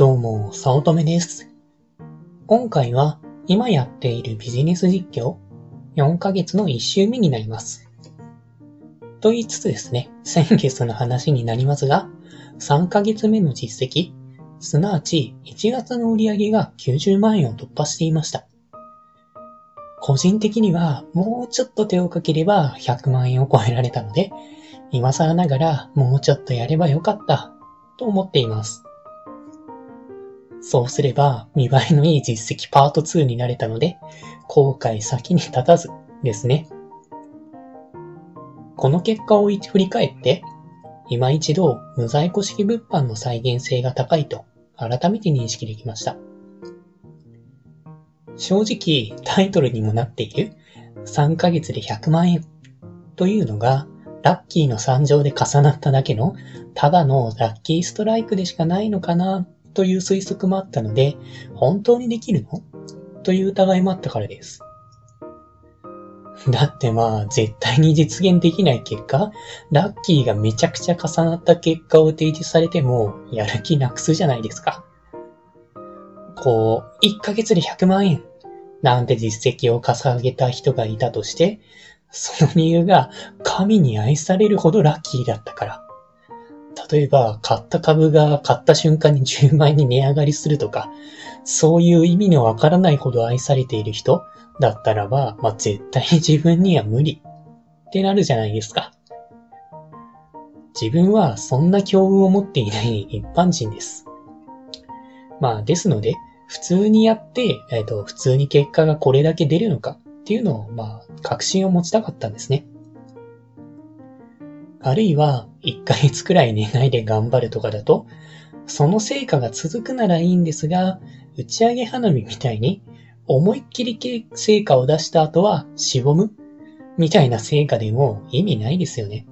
どうも、早乙女です。今回は今やっているビジネス実況4ヶ月の1週目になります。と言いつつですね、先月の話になりますが、3ヶ月目の実績、すなわち1月の売り上げが90万円を突破していました。個人的にはもうちょっと手をかければ100万円を超えられたので、今更ながらもうちょっとやればよかったと思っています。そうすれば見栄えのいい実績パート2になれたので、後悔先に立たずですね。この結果を振り返って、今一度無在庫式物販の再現性が高いと改めて認識できました。正直タイトルにもなっている3ヶ月で100万円というのがラッキーの参上で重なっただけのただのラッキーストライクでしかないのかなという推測もあったので、本当にできるの？という疑いもあったからです。だってまあ、絶対に実現できない結果、ラッキーがめちゃくちゃ重なった結果を提示されても、やる気なくすじゃないですか。こう、1ヶ月で100万円なんて実績を掲げた人がいたとして、その理由が神に愛されるほどラッキーだったから。例えば、買った株が買った瞬間に10万円に値上がりするとか、そういう意味のわからないほど愛されている人だったらば、まあ、絶対自分には無理ってなるじゃないですか。自分はそんな境遇を持っていない一般人です。まあ、ですので、普通にやって、えっ、と、普通に結果がこれだけ出るのかっていうのを、まあ、確信を持ちたかったんですね。あるいは、1ヶ月くらい寝ないで頑張るとかだと、その成果が続くならいいんですが、打ち上げ花火みたいに、思いっきり成果を出した後は、しぼむみたいな成果でも意味ないですよね。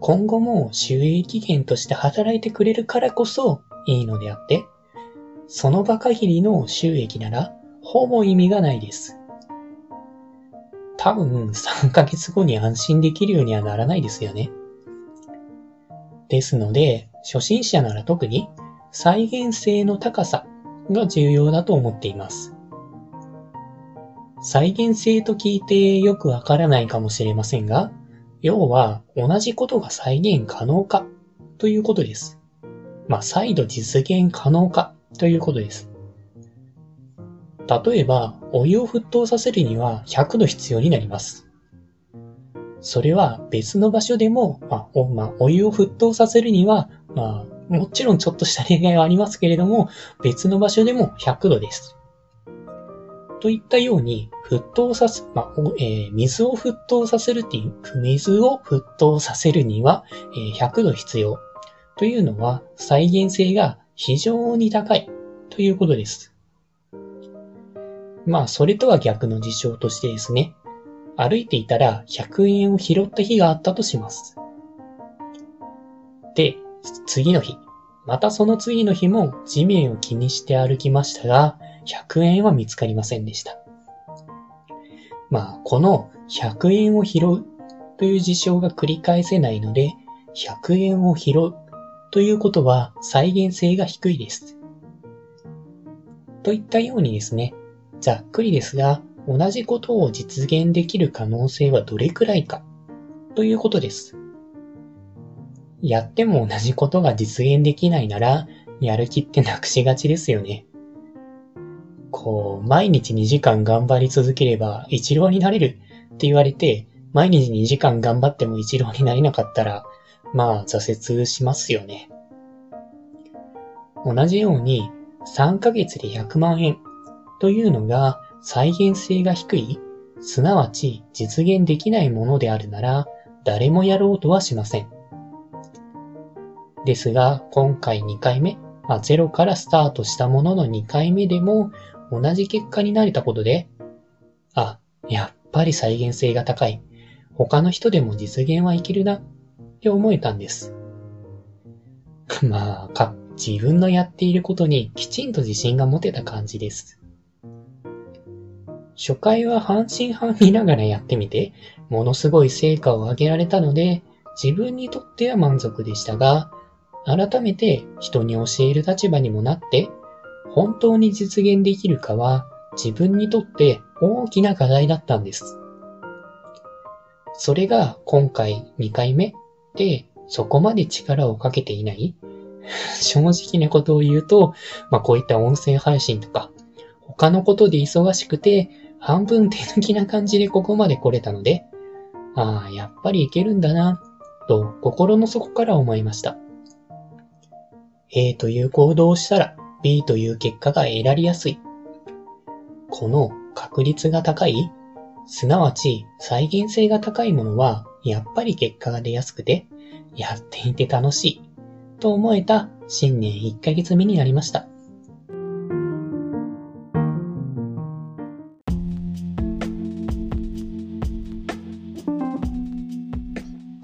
今後も収益源として働いてくれるからこそいいのであって、その場限りの収益なら、ほぼ意味がないです。多分3ヶ月後に安心できるようにはならないですよね。ですので、初心者なら特に再現性の高さが重要だと思っています。再現性と聞いてよくわからないかもしれませんが、要は同じことが再現可能かということです。まあ、再度実現可能かということです。例えば、お湯を沸騰させるには100度必要になります。それは別の場所でも、まあおまあ、お湯を沸騰させるには、まあ、もちろんちょっとした例外はありますけれども、別の場所でも100度です。といったように、沸騰させ、まあえー水を沸騰させるっていう、水を沸騰させるには、えー100度必要というのは再現性が非常に高いということです。まあ、それとは逆の事象としてですね、歩いていたら100円を拾った日があったとします。で、次の日、またその次の日も地面を気にして歩きましたが、100円は見つかりませんでした。まあ、この100円を拾うという事象が繰り返せないので、100円を拾うということは再現性が低いです。といったようにですね、ざっくりですが、同じことを実現できる可能性はどれくらいか？ということです。やっても同じことが実現できないなら、やる気ってなくしがちですよね。こう、毎日2時間頑張り続ければ一郎になれるって言われて、毎日2時間頑張っても一郎になれなかったら、まあ挫折しますよね。同じように3ヶ月で100万円というのが再現性が低い、すなわち実現できないものであるなら、誰もやろうとはしません。ですが、今回2回目、まあ、ゼロからスタートしたものの2回目でも同じ結果になれたことで、あ、やっぱり再現性が高い。他の人でも実現はいけるなって思えたんです。まあ、か、自分のやっていることにきちんと自信が持てた感じです。初回は半信半疑ながらやってみて、ものすごい成果を上げられたので、自分にとっては満足でしたが、改めて人に教える立場にもなって、本当に実現できるかは自分にとって大きな課題だったんです。それが今回2回目でそこまで力をかけていない 正直なことを言うと、まあこういった音声配信とか他のことで忙しくて半分手抜きな感じでここまで来れたので、ああ、やっぱりいけるんだな、と心の底から思いました。A という行動をしたら B という結果が得られやすい。この確率が高い、すなわち再現性が高いものは、やっぱり結果が出やすくて、やっていて楽しい、と思えた新年1ヶ月目になりました。